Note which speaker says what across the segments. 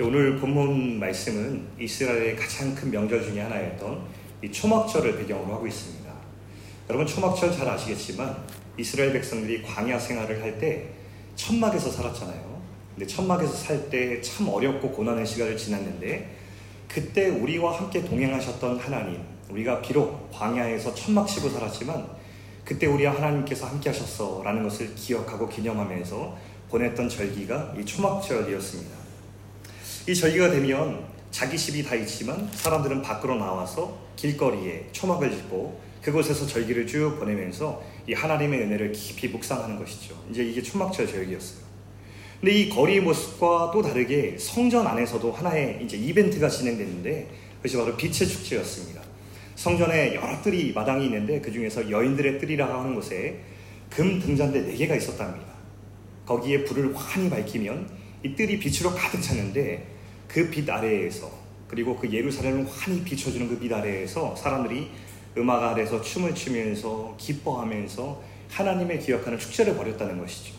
Speaker 1: 오늘 본문 말씀은 이스라엘의 가장 큰 명절 중에 하나였던 이 초막절을 배경으로 하고 있습니다. 여러분 초막절 잘 아시겠지만 이스라엘 백성들이 광야 생활을 할 때 천막에서 살았잖아요. 근데 천막에서 살 때 참 어렵고 고난의 시간을 지났는데 그때 우리와 함께 동행하셨던 하나님, 우리가 비록 광야에서 천막 치고 살았지만 그때 우리와 하나님께서 함께 하셨어라는 것을 기억하고 기념하면서 보냈던 절기가 이 초막절이었습니다. 이 절기가 되면 자기 집이 다 있지만 사람들은 밖으로 나와서 길거리에 초막을 짓고 그곳에서 절기를 쭉 보내면서 이 하나님의 은혜를 깊이 묵상하는 것이죠. 이제 이게 초막절 절기였어요. 근데 이 거리 모습과 또 다르게 성전 안에서도 하나의 이제 이벤트가 진행됐는데 그것이 바로 빛의 축제였습니다. 성전에 여러 뜰이 마당이 있는데 그 중에서 여인들의 뜰이라 하는 곳에 금 등잔대 4개가 있었답니다. 거기에 불을 환히 밝히면 이 뜰이 빛으로 가득 찼는데 그 빛 아래에서 그리고 그 예루살렘을 환히 비춰주는 그 빛 아래에서 사람들이 음악 아래서 춤을 추면서 기뻐하면서 하나님의 기억하는 축제를 벌였다는 것이죠.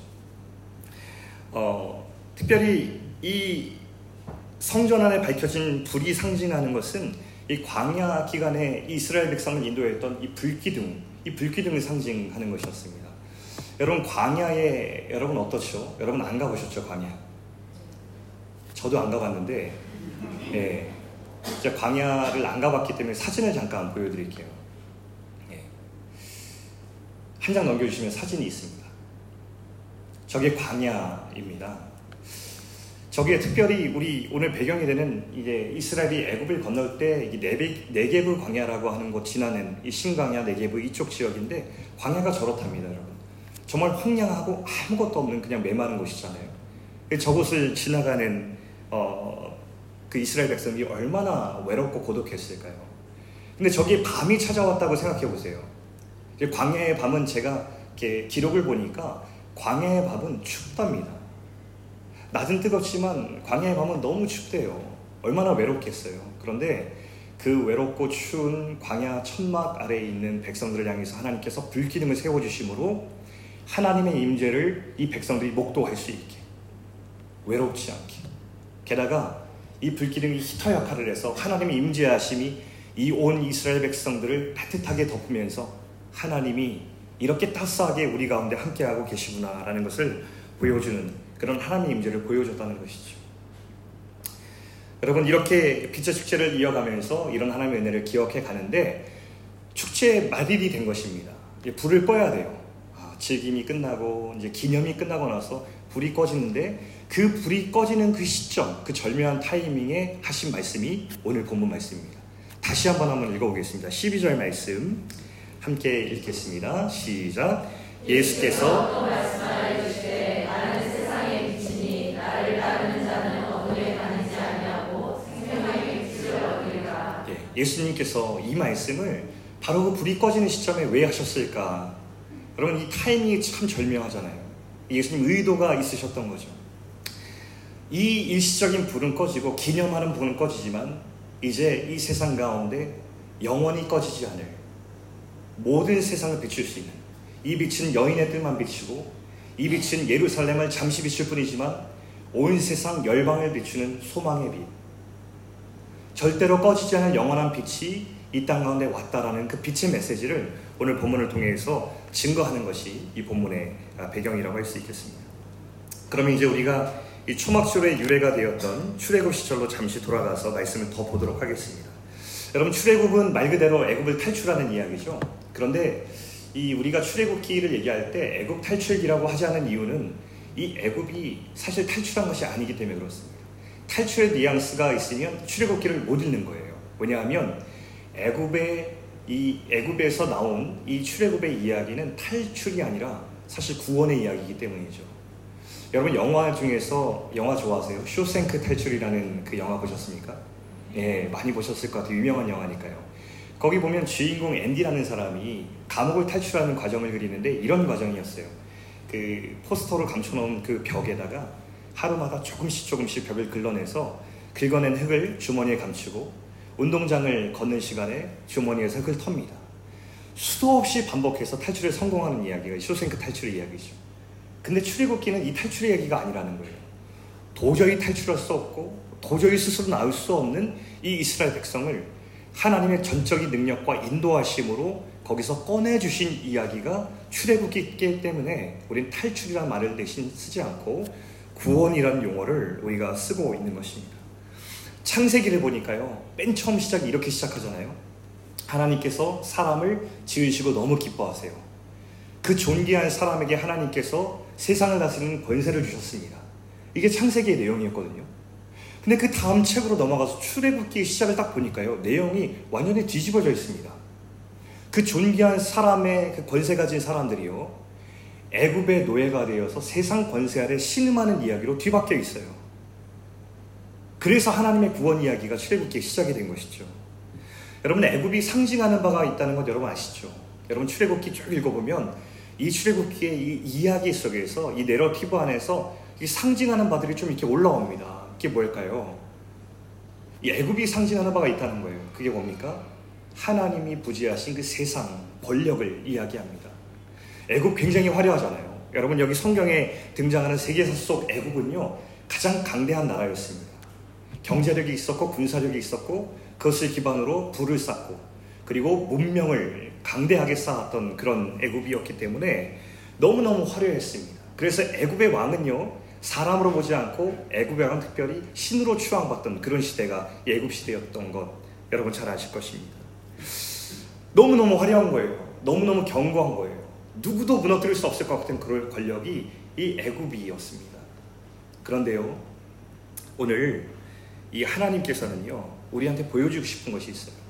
Speaker 1: 어, 특별히 이 성전 안에 밝혀진 불이 상징하는 것은 이 광야 기간에 이스라엘 백성을 인도했던 이 불기둥, 이 불기둥을 상징하는 것이었습니다. 여러분 광야에 여러분 어떻죠? 여러분 안 가보셨죠 광야? 저도 안 가봤는데, 예, 제가 광야를 안 가봤기 때문에 사진을 잠깐 보여드릴게요. 예. 한 장 넘겨주시면 사진이 있습니다. 저게 광야입니다. 저기에 특별히 우리 오늘 배경이 되는 이제 이스라엘이 애굽을 건널 때 네게브 광야라고 하는 곳 지나는 이 신광야 네게브 이쪽 지역인데 광야가 저렇답니다, 여러분. 정말 황량하고 아무것도 없는 그냥 메마른 곳이잖아요. 저곳을 지나가는 어, 그 이스라엘 백성이 얼마나 외롭고 고독했을까요? 근데 저기 밤이 찾아왔다고 생각해 보세요. 광야의 밤은 제가 이렇게 기록을 보니까 광야의 밤은 춥답니다. 낮은 뜨겁지만 광야의 밤은 너무 춥대요. 얼마나 외롭겠어요. 그런데 그 외롭고 추운 광야 천막 아래에 있는 백성들을 향해서 하나님께서 불기둥을 세워주심으로 하나님의 임재를 이 백성들이 목도할 수 있게 외롭지 않게 게다가 이 불기둥이 히터 역할을 해서 하나님의 임재하심이 이 온 이스라엘 백성들을 따뜻하게 덮으면서 하나님이 이렇게 따스하게 우리 가운데 함께하고 계시구나라는 것을 보여주는 그런 하나님의 임재를 보여줬다는 것이죠. 여러분 이렇게 빛의 축제를 이어가면서 이런 하나님의 은혜를 기억해 가는데 축제의 말일이 된 것입니다. 불을 꺼야 돼요. 아, 즐김이 끝나고 이제 기념이 끝나고 나서 불이 꺼지는데 그 불이 꺼지는 그 시점, 그 절묘한 타이밍에 하신 말씀이 오늘 본문 말씀입니다. 다시 한번 한번 읽어보겠습니다. 12절 말씀 함께 읽겠습니다. 시작. 예수께서 예수님께서 이 말씀을 바로 그 불이 꺼지는 시점에 왜 하셨을까? 여러분 이 타이밍이 참 절묘하잖아요. 예수님 의도가 있으셨던 거죠. 이 일시적인 불은 꺼지고 기념하는 불은 꺼지지만 이제 이 세상 가운데 영원히 꺼지지 않을 모든 세상을 비출 수 있는 이 빛은 여인의 뜰만 비추고 이 빛은 예루살렘을 잠시 비출 뿐이지만 온 세상 열방을 비추는 소망의 빛 절대로 꺼지지 않을 영원한 빛이 이 땅 가운데 왔다라는 그 빛의 메시지를 오늘 본문을 통해서 증거하는 것이 이 본문의 배경이라고 할 수 있겠습니다. 그러면 이제 우리가 이 초막절의 유래가 되었던 출애굽 시절로 잠시 돌아가서 말씀을 더 보도록 하겠습니다. 여러분 출애굽은 말 그대로 애굽을 탈출하는 이야기죠. 그런데 이 우리가 출애굽기를 얘기할 때 애굽 탈출기라고 하지 않은 이유는 이 애굽이 사실 탈출한 것이 아니기 때문에 그렇습니다. 탈출의 뉘앙스가 있으면 출애굽기를 못 읽는 거예요. 왜냐하면 애굽의 이 애굽에서 나온 이 출애굽의 이야기는 탈출이 아니라 사실 구원의 이야기이기 때문이죠. 여러분 영화 중에서 영화 좋아하세요? 쇼생크 탈출이라는 그 영화 보셨습니까? 예, 많이 보셨을 것 같아요. 유명한 영화니까요. 거기 보면 주인공 앤디라는 사람이 감옥을 탈출하는 과정을 그리는데 이런 과정이었어요. 그 포스터를 감춰놓은 그 벽에다가 하루마다 조금씩 조금씩 벽을 긁어내서 긁어낸 흙을 주머니에 감추고 운동장을 걷는 시간에 주머니에서 흙을 텁니다. 수도 없이 반복해서 탈출에 성공하는 이야기가 쇼생크 탈출의 이야기죠. 근데 출애굽기는 이 탈출의 이야기가 아니라는 거예요. 도저히 탈출할 수 없고 도저히 스스로 나올 수 없는 이 이스라엘 백성을 하나님의 전적인 능력과 인도하심으로 거기서 꺼내 주신 이야기가 출애굽기 때문에 우린 탈출이라는 말을 대신 쓰지 않고 구원이라는 용어를 우리가 쓰고 있는 것입니다. 창세기를 보니까요, 맨 처음 시작이 이렇게 시작하잖아요. 하나님께서 사람을 지으시고 너무 기뻐하세요. 그 존귀한 사람에게 하나님께서 세상을 다스리는 권세를 주셨습니다. 이게 창세기의 내용이었거든요. 근데 그 다음 책으로 넘어가서 출애굽기 시작을 딱 보니까요. 내용이 완전히 뒤집어져 있습니다. 그 존귀한 사람의 그 권세 가진 사람들이요. 애굽의 노예가 되어서 세상 권세 아래 신음하는 이야기로 뒤바뀌어 있어요. 그래서 하나님의 구원 이야기가 출애굽기에 시작이 된 것이죠. 여러분 애굽이 상징하는 바가 있다는 것 여러분 아시죠? 여러분 출애굽기 쭉 읽어보면 이 출애굽기의 이 이야기 속에서 이 내러티브 안에서 이 상징하는 바들이 좀 이렇게 올라옵니다. 이게 뭘까요? 이 애굽이 상징하는 바가 있다는 거예요. 그게 뭡니까? 하나님이 부지하신 그 세상 권력을 이야기합니다. 애굽 굉장히 화려하잖아요. 여러분 여기 성경에 등장하는 세계사 속 애굽은요 가장 강대한 나라였습니다. 경제력이 있었고 군사력이 있었고 그것을 기반으로 불을 쌓고 그리고 문명을 강대하게 쌓았던 그런 애굽이었기 때문에 너무너무 화려했습니다. 그래서 애굽의 왕은요 사람으로 보지 않고 애굽의 왕은 특별히 신으로 추앙받던 그런 시대가 애굽 시대였던 것 여러분 잘 아실 것입니다. 너무너무 화려한 거예요. 너무너무 견고한 거예요. 누구도 무너뜨릴 수 없을 것 같은 그런 권력이 이 애굽이었습니다. 그런데요, 오늘 이 하나님께서는요, 우리한테 보여주고 싶은 것이 있어요.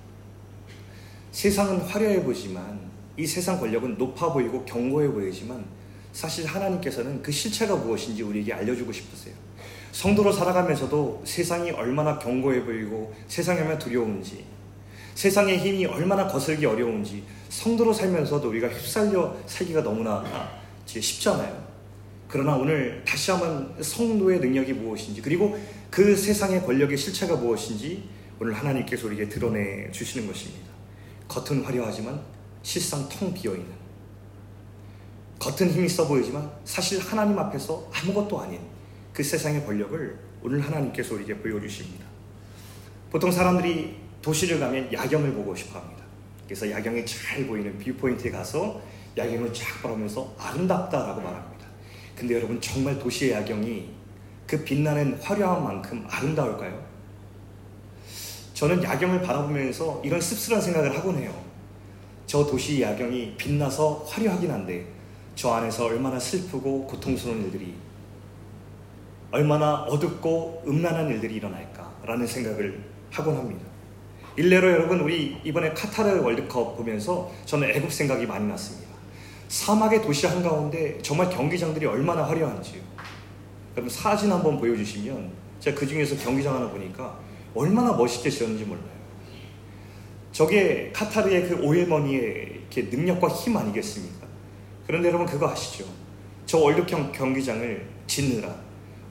Speaker 1: 세상은 화려해 보지만 이 세상 권력은 높아 보이고 견고해 보이지만 사실 하나님께서는 그 실체가 무엇인지 우리에게 알려주고 싶으세요. 성도로 살아가면서도 세상이 얼마나 견고해 보이고 세상이 얼마나 두려운지 세상의 힘이 얼마나 거슬기 어려운지 성도로 살면서도 우리가 휩쓸려 살기가 너무나 쉽잖아요. 그러나 오늘 다시 한번 성도의 능력이 무엇인지 그리고 그 세상의 권력의 실체가 무엇인지 오늘 하나님께서 우리에게 드러내 주시는 것입니다. 겉은 화려하지만 실상 텅 비어 있는 겉은 힘이 있어 보이지만 사실 하나님 앞에서 아무것도 아닌 그 세상의 권력을 오늘 하나님께서 우리에게 보여주십니다. 보통 사람들이 도시를 가면 야경을 보고 싶어 합니다. 그래서 야경이 잘 보이는 viewpoint에 가서 야경을 쫙 바라보면서 아름답다라고 말합니다. 근데 여러분 정말 도시의 야경이 그 빛나는 화려한 만큼 아름다울까요? 저는 야경을 바라보면서 이런 씁쓸한 생각을 하곤 해요. 저 도시 야경이 빛나서 화려하긴 한데 저 안에서 얼마나 슬프고 고통스러운 일들이 얼마나 어둡고 음란한 일들이 일어날까라는 생각을 하곤 합니다. 일례로 여러분 우리 이번에 카타르 월드컵 보면서 저는 애국 생각이 많이 났습니다. 사막의 도시 한가운데 정말 경기장들이 얼마나 화려한지요. 여러분 사진 한번 보여주시면 제가 그 중에서 경기장 하나 보니까 얼마나 멋있게 지었는지 몰라요. 저게 카타르의 그 오일머니의 능력과 힘 아니겠습니까? 그런데 여러분 그거 아시죠? 저 월드컵 경기장을 짓느라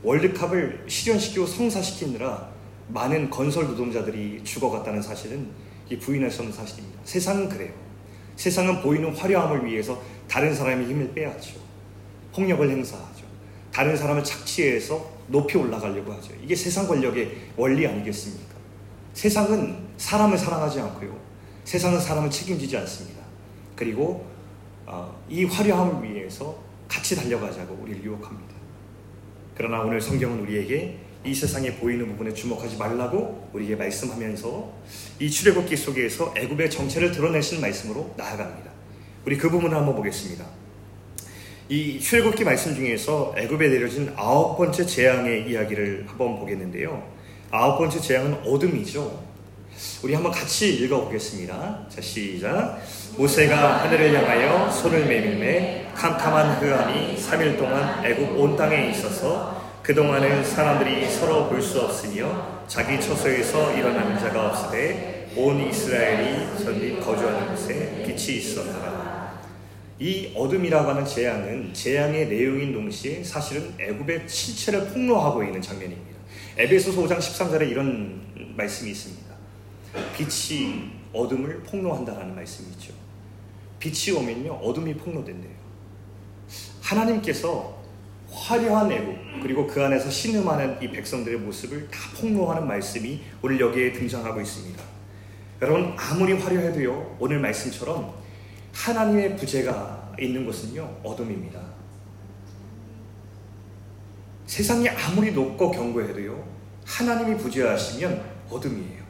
Speaker 1: 월드컵을 실현시키고 성사시키느라 많은 건설 노동자들이 죽어갔다는 사실은 부인할 수 없는 사실입니다. 세상은 그래요. 세상은 보이는 화려함을 위해서 다른 사람의 힘을 빼앗죠. 폭력을 행사하죠. 다른 사람을 착취해서 높이 올라가려고 하죠. 이게 세상 권력의 원리 아니겠습니까? 세상은 사람을 사랑하지 않고요. 세상은 사람을 책임지지 않습니다. 그리고 어, 이 화려함을 위해서 같이 달려가자고 우리를 유혹합니다. 그러나 오늘 성경은 우리에게 이 세상에 보이는 부분에 주목하지 말라고 우리에게 말씀하면서 이 출애굽기 속에서 애굽의 정체를 드러내신 말씀으로 나아갑니다. 우리 그 부분을 한번 보겠습니다. 이 출애굽기 말씀 중에서 애굽에 내려진 아홉 번째 재앙의 이야기를 한번 보겠는데요. 아홉 번째 재앙은 어둠이죠. 우리 한번 같이 읽어보겠습니다. 자, 시작. 모세가 하늘을 향하여 손을 내밀매 캄캄한 흑암이 3일 동안 애굽 온 땅에 있어서 그 동안은 사람들이 서로 볼 수 없으며 자기 처소에서 일어나는 자가 없으되 온 이스라엘이 전립 거주하는 곳에 빛이 있었더라. 이 어둠이라고 하는 재앙은 재앙의 내용인 동시에 사실은 애굽의 실체를 폭로하고 있는 장면입니다. 에베소서 5장 13절에 이런 말씀이 있습니다. 빛이 어둠을 폭로한다라는 말씀이 있죠. 빛이 오면요 어둠이 폭로된대요. 하나님께서 화려한 애국 그리고 그 안에서 신음하는 이 백성들의 모습을 다 폭로하는 말씀이 오늘 여기에 등장하고 있습니다. 여러분 아무리 화려해도요 오늘 말씀처럼 하나님의 부재가 있는 곳은요 어둠입니다. 세상이 아무리 높고 견고해도요 하나님이 부재하시면 어둠이에요.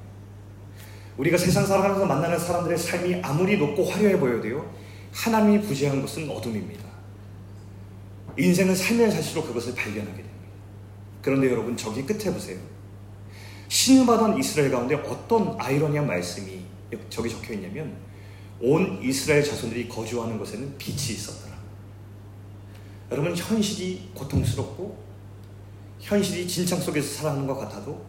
Speaker 1: 우리가 세상 살아가면서 만나는 사람들의 삶이 아무리 높고 화려해 보여도요 하나님이 부재한 곳은 어둠입니다. 인생은 삶의 사실로 그것을 발견하게 됩니다. 그런데 여러분 저기 끝에 보세요. 신음하던 이스라엘 가운데 어떤 아이러니한 말씀이 저기 적혀 있냐면 온 이스라엘 자손들이 거주하는 곳에는 빛이 있었더라. 여러분 현실이 고통스럽고 현실이 진창 속에서 살아가는 것 같아도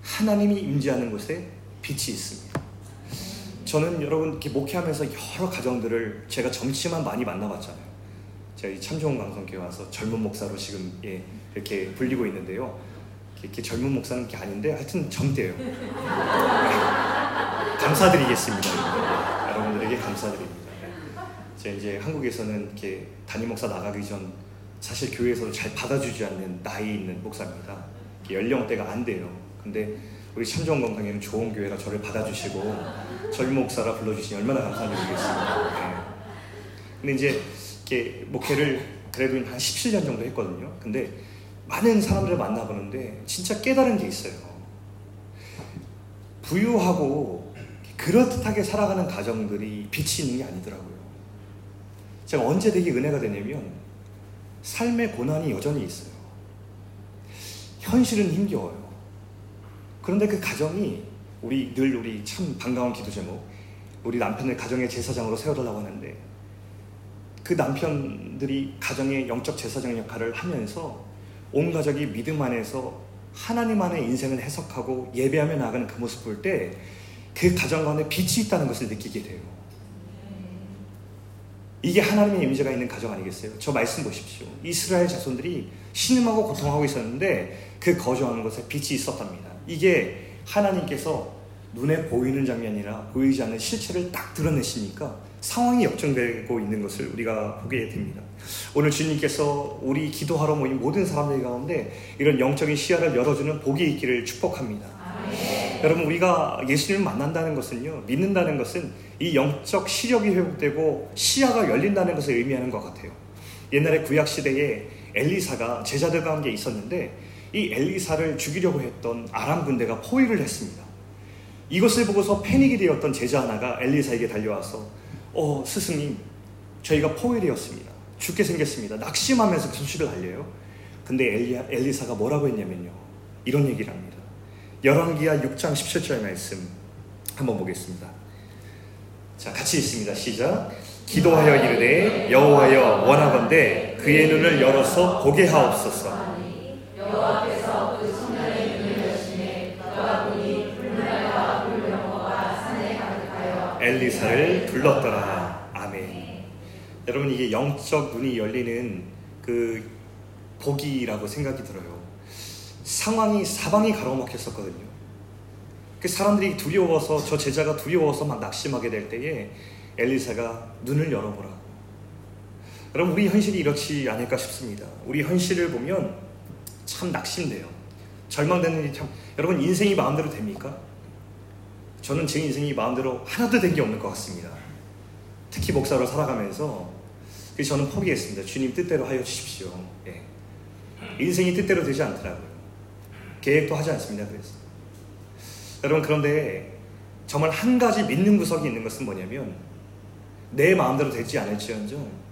Speaker 1: 하나님이 임재하는 곳에 빛이 있습니다. 저는 여러분 이렇게 목회하면서 여러 가정들을 제가 점치만 많이 만나봤잖아요. 제가 참 좋은 강성교회 와서 젊은 목사로 지금 예, 이렇게 불리고 있는데요. 이렇게 젊은 목사는 게 아닌데 하여튼 젊대요. 감사드리겠습니다. 여러분들에게 감사드립니다. 제가 이제 한국에서는 이렇게 담임 목사 나가기 전 사실 교회에서도 잘 받아주지 않는 나이 있는 목사입니다. 연령대가 안 돼요. 근데 우리 참좋은 건강에는 좋은 교회가 저를 받아주시고 젊은 목사라 불러주시니 얼마나 감사드리겠습니다. 네. 근데 이제 이렇게 목회를 그래도 한 17년 정도 했거든요. 근데 많은 사람들을 만나보는데 진짜 깨달은 게 있어요. 부유하고 그렇듯하게 살아가는 가정들이 빛이 있는 게 아니더라고요. 제가 언제 되게 은혜가 되냐면 삶의 고난이 여전히 있어요. 현실은 힘겨워요. 그런데 그 가정이 우리 늘 우리 참 반가운 기도 제목 우리 남편을 가정의 제사장으로 세워달라고 하는데 그 남편들이 가정의 영적 제사장 역할을 하면서 온 가족이 믿음 안에서 하나님 안의 인생을 해석하고 예배하며 나가는 그 모습 볼 때 그 가정 가운데 빛이 있다는 것을 느끼게 돼요. 이게 하나님의 임재가 있는 가정 아니겠어요? 저 말씀 보십시오. 이스라엘 자손들이 신음하고 고통하고 있었는데 그 거주하는 곳에 빛이 있었답니다. 이게 하나님께서 눈에 보이는 장면이나 보이지 않는 실체를 딱 드러내시니까 상황이 역전되고 있는 것을 우리가 보게 됩니다. 오늘 주님께서 우리 기도하러 모인 모든 사람들 가운데 이런 영적인 시야를 열어주는 복이 있기를 축복합니다. 여러분 우리가 예수님을 만난다는 것은요 믿는다는 것은 이 영적 시력이 회복되고 시야가 열린다는 것을 의미하는 것 같아요. 옛날에 구약 시대에 엘리사가 제자들과 함께 있었는데 이 엘리사를 죽이려고 했던 아람 군대가 포위를 했습니다. 이것을 보고서 패닉이 되었던 제자 하나가 엘리사에게 달려와서 어 스승님 저희가 포위되었습니다. 죽게 생겼습니다. 낙심하면서 그 소식을 알려요. 근데 엘리, 엘리사가 뭐라고 했냐면요. 이런 얘기를 합니다. 열왕기하 6장 17절 말씀 한번 보겠습니다. 자, 같이 읽습니다. 시작. 기도하여 이르되 여호와여 원하건대 그의 눈을 열어서 보게 하옵소서. 엘리사를 불렀더라. 아멘. 여러분 이게 영적 눈이 열리는 그 복이라고 생각이 들어요. 상황이 사방이 가로막혔었거든요. 그 사람들이 두려워서 저 제자가 두려워서 막 낙심하게 될 때에 엘리사가 눈을 열어보라. 여러분 우리 현실이 이렇지 않을까 싶습니다. 우리 현실을 보면 참 낙심돼요. 절망되는 일이 참 여러분 인생이 마음대로 됩니까? 저는 제 인생이 마음대로 하나도 된 게 없는 것 같습니다. 특히 목사로 살아가면서 저는 포기했습니다. 주님 뜻대로 하여 주십시오. 예. 인생이 뜻대로 되지 않더라고요. 계획도 하지 않습니다. 그래서 여러분 그런데 정말 한 가지 믿는 구석이 있는 것은 뭐냐면 내 마음대로 되지 않을지언정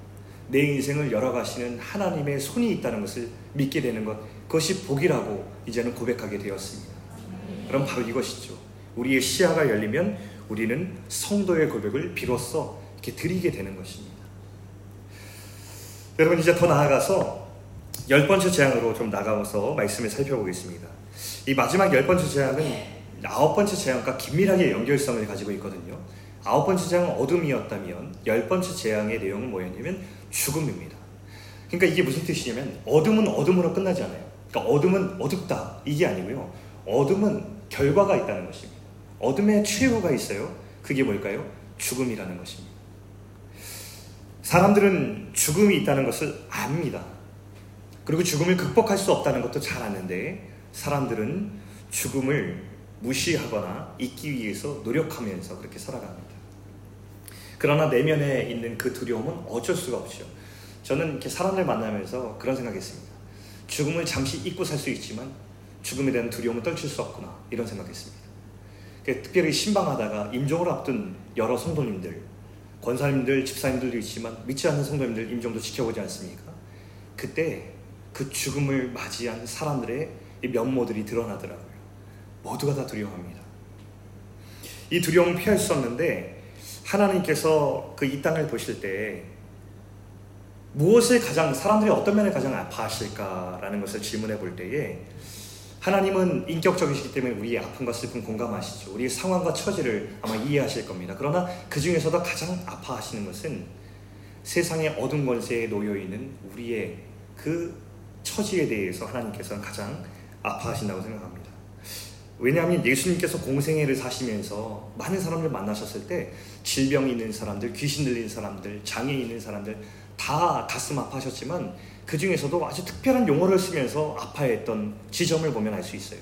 Speaker 1: 내 인생을 열어가시는 하나님의 손이 있다는 것을 믿게 되는 것 그것이 복이라고 이제는 고백하게 되었습니다. 그럼 바로 이것이죠. 우리의 시야가 열리면 우리는 성도의 고백을 비로소 이렇게 드리게 되는 것입니다. 여러분 이제 더 나아가서 열 번째 재앙으로 좀 나가서 말씀을 살펴보겠습니다. 이 마지막 열 번째 재앙은 아홉 번째 재앙과 긴밀하게 연결성을 가지고 있거든요. 아홉 번째 재앙은 어둠이었다면 열 번째 재앙의 내용은 뭐였냐면 죽음입니다. 그러니까 이게 무슨 뜻이냐면 어둠은 어둠으로 끝나지 않아요. 그러니까 어둠은 어둡다 이게 아니고요. 어둠은 결과가 있다는 것입니다. 어둠의 최후가 있어요. 그게 뭘까요? 죽음이라는 것입니다. 사람들은 죽음이 있다는 것을 압니다. 그리고 죽음을 극복할 수 없다는 것도 잘 아는데 사람들은 죽음을 무시하거나 잊기 위해서 노력하면서 그렇게 살아갑니다. 그러나 내면에 있는 그 두려움은 어쩔 수가 없죠. 저는 이렇게 사람들 만나면서 그런 생각했습니다. 죽음을 잠시 잊고 살 수 있지만 죽음에 대한 두려움을 떨칠 수 없구나 이런 생각했습니다. 특별히 신방하다가 임종을 앞둔 여러 성도님들, 권사님들, 집사님들도 있지만 믿지 않는 성도님들 임종도 지켜보지 않습니까? 그때 그 죽음을 맞이한 사람들의 면모들이 드러나더라고요. 모두가 다 두려워합니다. 이 두려움을 피할 수 없는데 하나님께서 그 이 땅을 보실 때 무엇을 가장 사람들이 어떤 면을 가장 아파하실까라는 것을 질문해 볼 때에 하나님은 인격적이시기 때문에 우리의 아픔과 슬픔 공감하시죠. 우리의 상황과 처지를 아마 이해하실 겁니다. 그러나 그 중에서도 가장 아파하시는 것은 세상의 어둠 권세에 놓여 있는 우리의 그 처지에 대해서 하나님께서는 가장 아파하신다고 생각합니다. 왜냐하면 예수님께서 공생애를 사시면서 많은 사람들 만나셨을 때 질병이 있는 사람들, 귀신 들린 사람들, 장애 있는 사람들 다 가슴 아파하셨지만 그 중에서도 아주 특별한 용어를 쓰면서 아파했던 지점을 보면 알 수 있어요.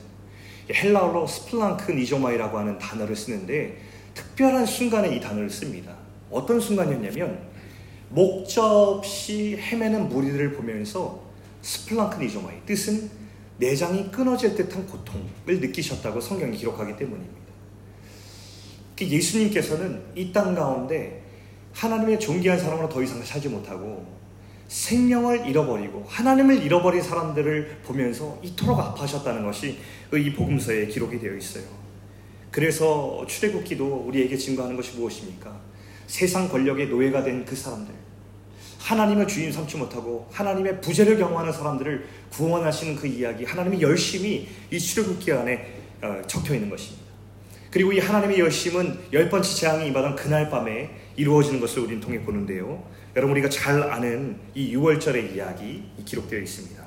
Speaker 1: 헬라어로 스플랑크 니조마이라고 하는 단어를 쓰는데 특별한 순간에 이 단어를 씁니다. 어떤 순간이었냐면 목적 없이 헤매는 무리들을 보면서 스플랑크 니조마이 뜻은 내장이 끊어질 듯한 고통을 느끼셨다고 성경이 기록하기 때문입니다. 그 예수님께서는 이 땅 가운데 하나님의 존귀한 사람으로 더 이상 살지 못하고 생명을 잃어버리고 하나님을 잃어버린 사람들을 보면서 이토록 아파하셨다는 것이 이 복음서에 기록이 되어 있어요. 그래서 출애굽기도 우리에게 증거하는 것이 무엇입니까? 세상 권력의 노예가 된 그 사람들, 하나님을 주인 삼지 못하고 하나님의 부재를 경험하는 사람들을 구원하시는 그 이야기, 하나님이 열심히 이 출애굽기 안에 어, 적혀 있는 것입니다. 그리고 이 하나님의 열심은 열 번째 재앙이 임하던 그날 밤에 이루어지는 것을 우리는 통해 보는데요. 여러분 우리가 잘 아는 이 6월절의 이야기 기록되어 있습니다.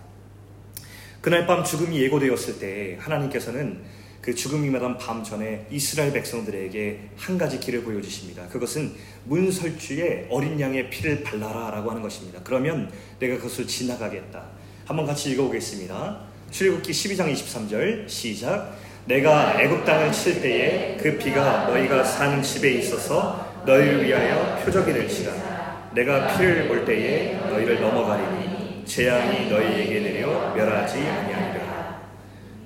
Speaker 1: 그날 밤 죽음이 예고되었을 때 하나님께서는 그 죽음이 말한 밤 전에 이스라엘 백성들에게 한 가지 길을 보여주십니다. 그것은 문설주에 어린 양의 피를 발라라 라고 하는 것입니다. 그러면 내가 그것을 지나가겠다. 한번 같이 읽어보겠습니다. 출애굽기 12장 23절 시작 내가 애굽 땅을 칠 때에 그 피가 너희가 사는 집에 있어서 너희를 위하여 표적이 될지라 내가 피를 볼 때에 너희를 넘어가리니 재앙이 너희에게 내려 멸하지 아니하리라.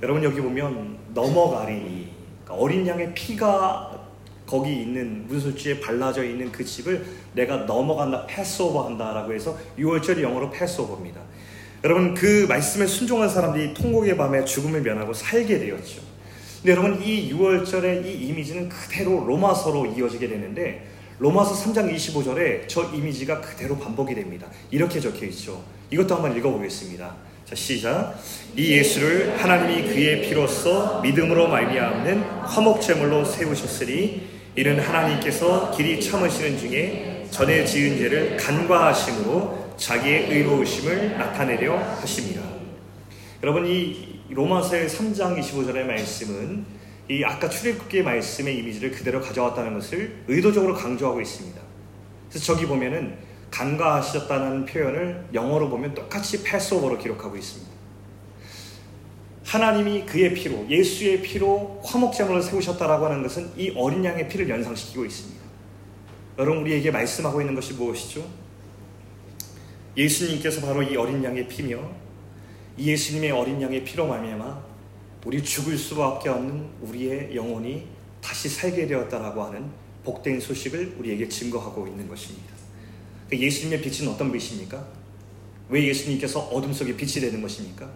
Speaker 1: 여러분 여기 보면 넘어가리니 그러니까 어린 양의 피가 거기 있는 문술지에 발라져 있는 그 집을 내가 넘어간다, 패스오버 한다라고 해서 6월절이 영어로 패스오버입니다. 여러분 그 말씀에 순종한 사람들이 통곡의 밤에 죽음을 면하고 살게 되었죠. 근데 여러분 이 6월절의 이 이미지는 그대로 로마서로 이어지게 되는데 로마서 3장 25절에 저 이미지가 그대로 반복이 됩니다. 이렇게 적혀 있죠. 이것도 한번 읽어보겠습니다. 자 시작. 이 예수를 하나님이 그의 피로써 믿음으로 말미암는 화목제물로 세우셨으니 이는 하나님께서 길이 참으시는 중에 전에 지은 죄를 간과하심으로 자기의 의로우심을 나타내려 하십니다. 여러분 이 로마서의 3장 25절의 말씀은 이 아까 출애굽기의 말씀의 이미지를 그대로 가져왔다는 것을 의도적으로 강조하고 있습니다. 그래서 저기 보면은 간과하셨다는 표현을 영어로 보면 똑같이 패스오버로 기록하고 있습니다. 하나님이 그의 피로, 예수의 피로 화목제물을 세우셨다라고 하는 것은 이 어린 양의 피를 연상시키고 있습니다. 여러분 우리에게 말씀하고 있는 것이 무엇이죠? 예수님께서 바로 이 어린 양의 피며 이 예수님의 어린 양의 피로 말미암아 우리 죽을 수밖에 없는 우리의 영혼이 다시 살게 되었다라고 하는 복된 소식을 우리에게 증거하고 있는 것입니다. 그 예수님의 빛은 어떤 빛입니까? 왜 예수님께서 어둠 속에 빛이 되는 것입니까?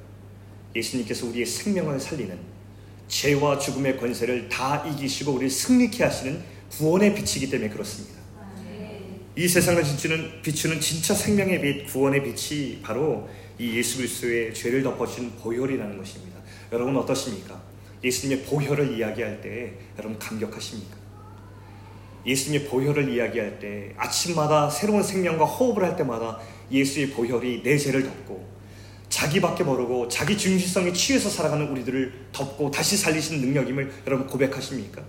Speaker 1: 예수님께서 우리의 생명을 살리는 죄와 죽음의 권세를 다 이기시고 우리를 승리케 하시는 구원의 빛이기 때문에 그렇습니다. 이 세상을 비추는, 비추는 진짜 생명의 빛, 구원의 빛이 바로 이 예수 그리스도의 죄를 덮어준 보혈이라는 것입니다. 여러분 어떠십니까? 예수님의 보혈을 이야기할 때 여러분 감격하십니까? 예수님의 보혈을 이야기할 때 아침마다 새로운 생명과 호흡을 할 때마다 예수의 보혈이 내 죄를 덮고 자기밖에 모르고 자기 중심성에 취해서 살아가는 우리들을 덮고 다시 살리시는 능력임을 여러분 고백하십니까?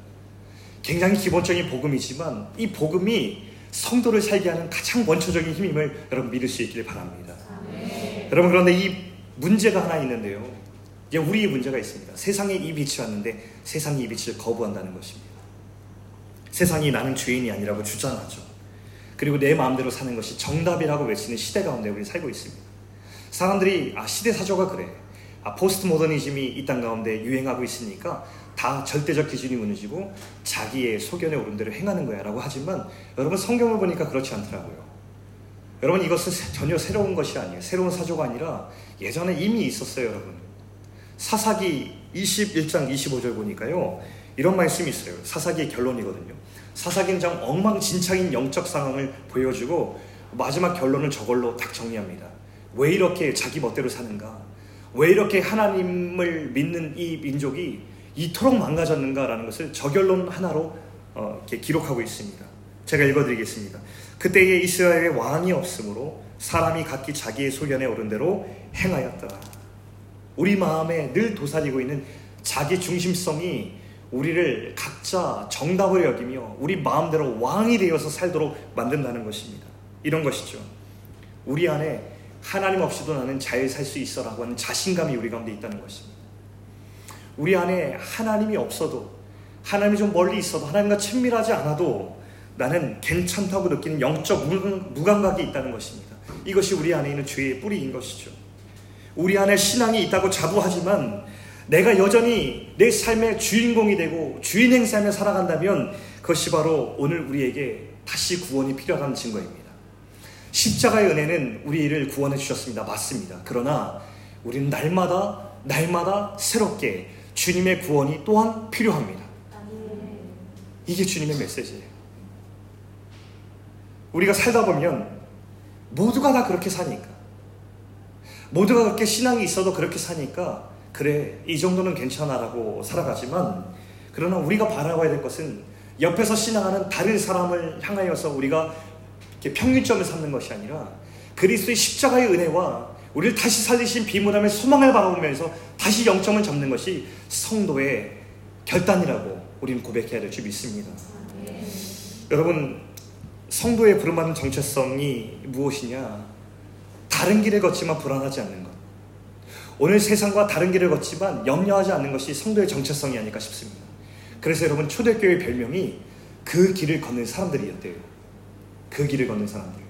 Speaker 1: 굉장히 기본적인 복음이지만 이 복음이 성도를 살게 하는 가장 원초적인 힘임을 여러분 믿을 수 있기를 바랍니다. 아, 네. 여러분 그런데 이 문제가 하나 있는데요. 이제 우리의 문제가 있습니다. 세상에 이 빛이 왔는데 세상이 이 빛을 거부한다는 것입니다. 세상이 나는 죄인이 아니라고 주장하죠. 그리고 내 마음대로 사는 것이 정답이라고 외치는 시대 가운데 우리 살고 있습니다. 사람들이 아 시대 사조가 그래. 아 포스트 모더니즘이 이 땅 가운데 유행하고 있으니까 다 절대적 기준이 무너지고 자기의 소견에 오른 대로 행하는 거야라고 하지만 여러분 성경을 보니까 그렇지 않더라고요. 여러분 이것은 전혀 새로운 것이 아니에요. 새로운 사조가 아니라 예전에 이미 있었어요, 여러분. 사사기 21장 25절 보니까요. 이런 말씀이 있어요. 사사기의 결론이거든요. 사사기는 정 엉망진창인 영적 상황을 보여주고 마지막 결론을 저걸로 딱 정리합니다. 왜 이렇게 자기 멋대로 사는가? 왜 이렇게 하나님을 믿는 이 민족이 이토록 망가졌는가라는 것을 저결론 하나로 어, 기록하고 있습니다. 제가 읽어드리겠습니다. 그때에 이스라엘의 왕이 없으므로 사람이 각기 자기의 소견에 오른 대로 행하였더라. 우리 마음에 늘 도사리고 있는 자기 중심성이 우리를 각자 정답을 여기며 우리 마음대로 왕이 되어서 살도록 만든다는 것입니다. 이런 것이죠. 우리 안에 하나님 없이도 나는 잘 살 수 있어라고 하는 자신감이 우리 가운데 있다는 것입니다. 우리 안에 하나님이 없어도 하나님이 좀 멀리 있어도 하나님과 친밀하지 않아도 나는 괜찮다고 느끼는 영적 무감각이 있다는 것입니다. 이것이 우리 안에 있는 죄의 뿌리인 것이죠. 우리 안에 신앙이 있다고 자부하지만 내가 여전히 내 삶의 주인공이 되고 주인행 삶을 살아간다면 그것이 바로 오늘 우리에게 다시 구원이 필요하다는 증거입니다. 십자가의 은혜는 우리를 구원해 주셨습니다. 맞습니다. 그러나 우리는 날마다 날마다 새롭게 주님의 구원이 또한 필요합니다. 이게 주님의 메시지예요. 우리가 살다 보면 모두가 다 그렇게 사니까 모두가 그렇게 신앙이 있어도 그렇게 사니까 그래 이 정도는 괜찮아라고 살아가지만 그러나 우리가 바라봐야 될 것은 옆에서 신앙하는 다른 사람을 향하여서 우리가 평균점을 삼는 것이 아니라 그리스도의 십자가의 은혜와 우리를 다시 살리신 비무함의 소망을 바라보면서 다시 영점을 잡는 것이 성도의 결단이라고 우리는 고백해야 될 줄 믿습니다. 네. 여러분 성도의 부름받는 정체성이 무엇이냐? 다른 길을 걷지만 불안하지 않는 것. 오늘 세상과 다른 길을 걷지만 염려하지 않는 것이 성도의 정체성이 아닐까 싶습니다. 그래서 여러분 초대교회 별명이 그 길을 걷는 사람들이었대요. 그 길을 걷는 사람들.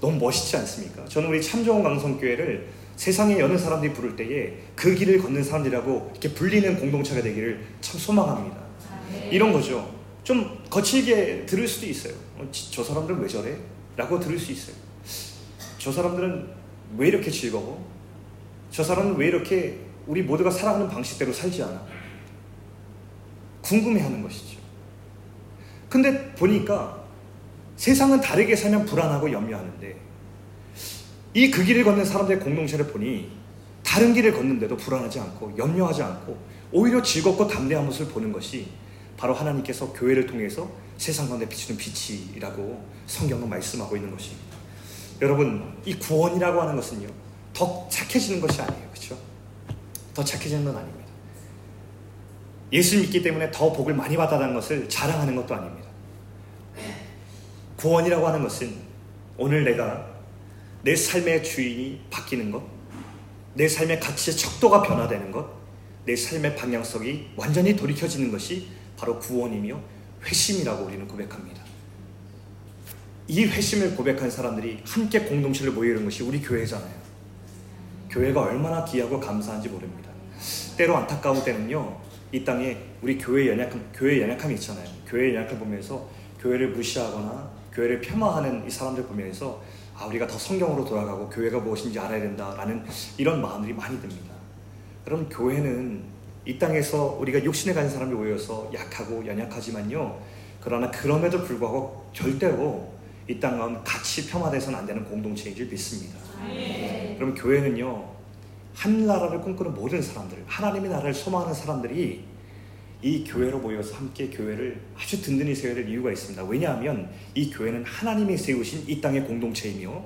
Speaker 1: 너무 멋있지 않습니까? 저는 우리 참 좋은 강성교회를 세상에 여는 사람들이 부를 때에 그 길을 걷는 사람들이라고 이렇게 불리는 공동체가 되기를 참 소망합니다. 이런 거죠. 좀 거칠게 들을 수도 있어요. 어, 저 사람들은 왜 저래? 라고 들을 수 있어요. 저 사람들은 왜 이렇게 즐거워? 저 사람은 왜 이렇게 우리 모두가 살아가는 방식대로 살지 않아? 궁금해 하는 것이죠. 근데 보니까 세상은 다르게 살면 불안하고 염려하는데 이 그 길을 걷는 사람들의 공동체를 보니 다른 길을 걷는데도 불안하지 않고 염려하지 않고 오히려 즐겁고 담대한 모습을 보는 것이 바로 하나님께서 교회를 통해서 세상 가운데 비추는 빛이라고 성경은 말씀하고 있는 것입니다. 여러분, 이 구원이라고 하는 것은요, 더 착해지는 것이 아니에요. 그렇죠? 더 착해지는 건 아닙니다. 예수 믿기 때문에 더 복을 많이 받았다는 것을 자랑하는 것도 아닙니다. 구원이라고 하는 것은 오늘 내가 내 삶의 주인이 바뀌는 것, 내 삶의 가치의 척도가 변화되는 것, 내 삶의 방향성이 완전히 돌이켜지는 것이 바로 구원이며 회심이라고 우리는 고백합니다. 이 회심을 고백한 사람들이 함께 공동체를 모이는 것이 우리 교회잖아요. 교회가 얼마나 귀하고 감사한지 모릅니다. 때로 안타까운 때는요, 이 땅에 우리 교회 연약함, 교회 연약함이 있잖아요. 교회 연약함 보면서 교회를 무시하거나 교회를 폄하하는 이 사람들 보면서 아 우리가 더 성경으로 돌아가고 교회가 무엇인지 알아야 된다라는 이런 마음들이 많이 듭니다. 그럼 교회는 이 땅에서 우리가 육신에 가진 사람이 모여서 약하고 연약하지만요. 그러나 그럼에도 불구하고 절대로 이땅 가운데 같이 폄하돼서는 안 되는 공동체인 줄 믿습니다. 네. 그럼 교회는요. 한 나라를 꿈꾸는 모든 사람들, 하나님의 나라를 소망하는 사람들이 이 교회로 모여서 함께 교회를 아주 든든히 세워야 될 이유가 있습니다. 왜냐하면 이 교회는 하나님이 세우신 이 땅의 공동체이며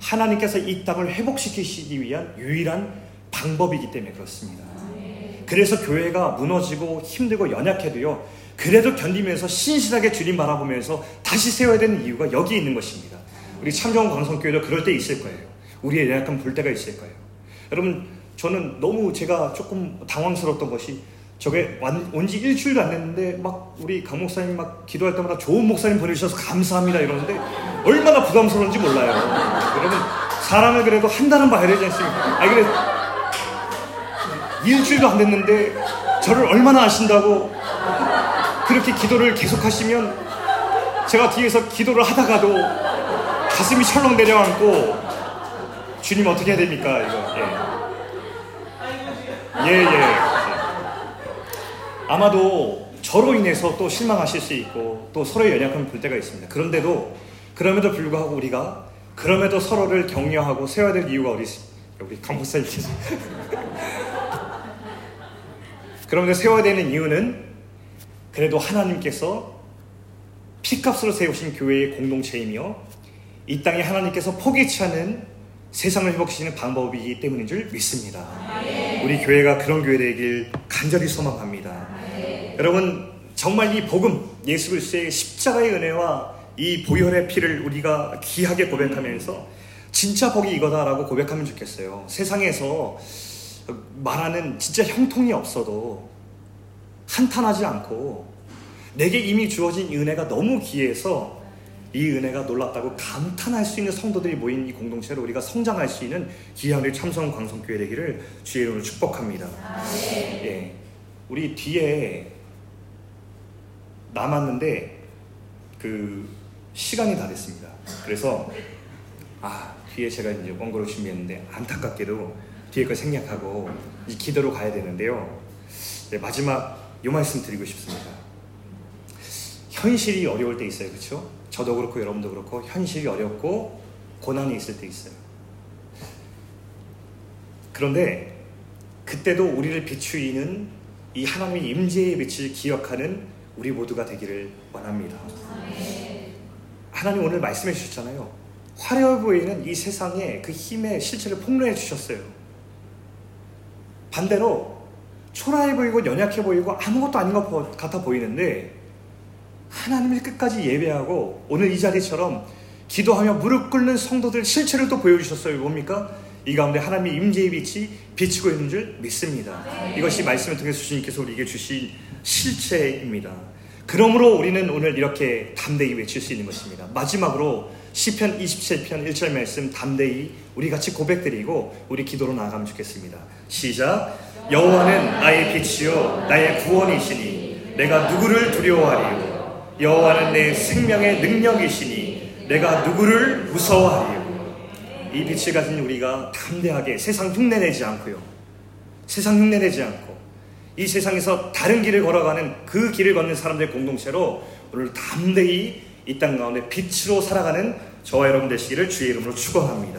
Speaker 1: 하나님께서 이 땅을 회복시키시기 위한 유일한 방법이기 때문에 그렇습니다. 그래서 교회가 무너지고 힘들고 연약해도요, 그래도 견디면서 신실하게 주님 바라보면서 다시 세워야 되는 이유가 여기 있는 것입니다. 우리 참정원 광성교회도 그럴 때 있을 거예요. 우리의 연약함 볼 때가 있을 거예요. 여러분 저는 너무 제가 조금 당황스러웠던 것이 저게 온지 일주일도 안 됐는데 막 우리 강 목사님 막 기도할 때마다 좋은 목사님 보내주셔서 감사합니다 이러는데 얼마나 부담스러운지 몰라요. 여러분 사람을 그래도 한 달은 봐야 되지 않습니까? 아 그래 일주일도 안 됐는데 저를 얼마나 아신다고 그렇게 기도를 계속하시면 제가 뒤에서 기도를 하다가도 가슴이 철렁 내려앉고 주님 어떻게 해야 됩니까 이거 예. 예, 예. 아마도 저로 인해서 또 실망하실 수 있고 또 서로의 연약함을 볼 때가 있습니다. 그런데도 그럼에도 불구하고 우리가 그럼에도 서로를 격려하고 세워야 될 이유가 어디 있습니까? 우리 강목사님께서 그럼에도 세워야 되는 이유는 그래도 하나님께서 피값으로 세우신 교회의 공동체이며 이 땅에 하나님께서 포기치 않은 세상을 회복시키는 방법이기 때문인 줄 믿습니다. 우리 교회가 그런 교회 되길 간절히 소망합니다. 여러분 정말 이 복음 예수 그리스도의 십자가의 은혜와 이 보혈의 피를 우리가 귀하게 고백하면서 진짜 복이 이거다라고 고백하면 좋겠어요. 세상에서 말하는 진짜 형통이 없어도 한탄하지 않고 내게 이미 주어진 은혜가 너무 귀해서 이 은혜가 놀랍다고 감탄할 수 있는 성도들이 모인 이 공동체로 우리가 성장할 수 있는 우리 참성 광성교회 되기를 주의 이름으로 축복합니다. 예, 우리 뒤에 남았는데 그 시간이 다 됐습니다. 그래서 아 뒤에 제가 이제 원고를 준비했는데 안타깝게도 뒤에 걸 생략하고 이 기도로 가야 되는데요. 네, 마지막 요 말씀 드리고 싶습니다. 현실이 어려울 때 있어요, 그렇죠? 저도 그렇고 여러분도 그렇고 현실이 어렵고 고난이 있을 때 있어요. 그런데 그때도 우리를 비추이는 이 하나님의 임재의 빛을 기억하는 우리 모두가 되기를 원합니다. 하나님 오늘 말씀해 주셨잖아요. 화려해 보이는 이 세상에 그 힘의 실체를 폭로해 주셨어요. 반대로 초라해 보이고 연약해 보이고 아무것도 아닌 것 같아 보이는데 하나님을 끝까지 예배하고 오늘 이 자리처럼 기도하며 무릎 꿇는 성도들 실체를 또 보여주셨어요. 뭡니까? 이 가운데 하나님의 임재의 빛이 비치고 있는 줄 믿습니다. 이것이 말씀을 통해서 주님께서 우리에게 주신 실체입니다. 그러므로 우리는 오늘 이렇게 담대히 외칠 수 있는 것입니다. 마지막으로 시편 27편 1절 말씀 담대히 우리 같이 고백드리고 우리 기도로 나아가면 좋겠습니다. 시작. 여호와는 나의 빛이요 나의 구원이시니 내가 누구를 두려워하리요 여호와는 내 생명의 능력이시니 내가 누구를 무서워하리요 이 빛을 가진 우리가 담대하게 세상 흉내내지 않고요. 세상 흉내내지 않고 이 세상에서 다른 길을 걸어가는 그 길을 걷는 사람들의 공동체로 오늘 담대히 이 땅 가운데 빛으로 살아가는 저와 여러분 되시기를 주의 이름으로 축원합니다.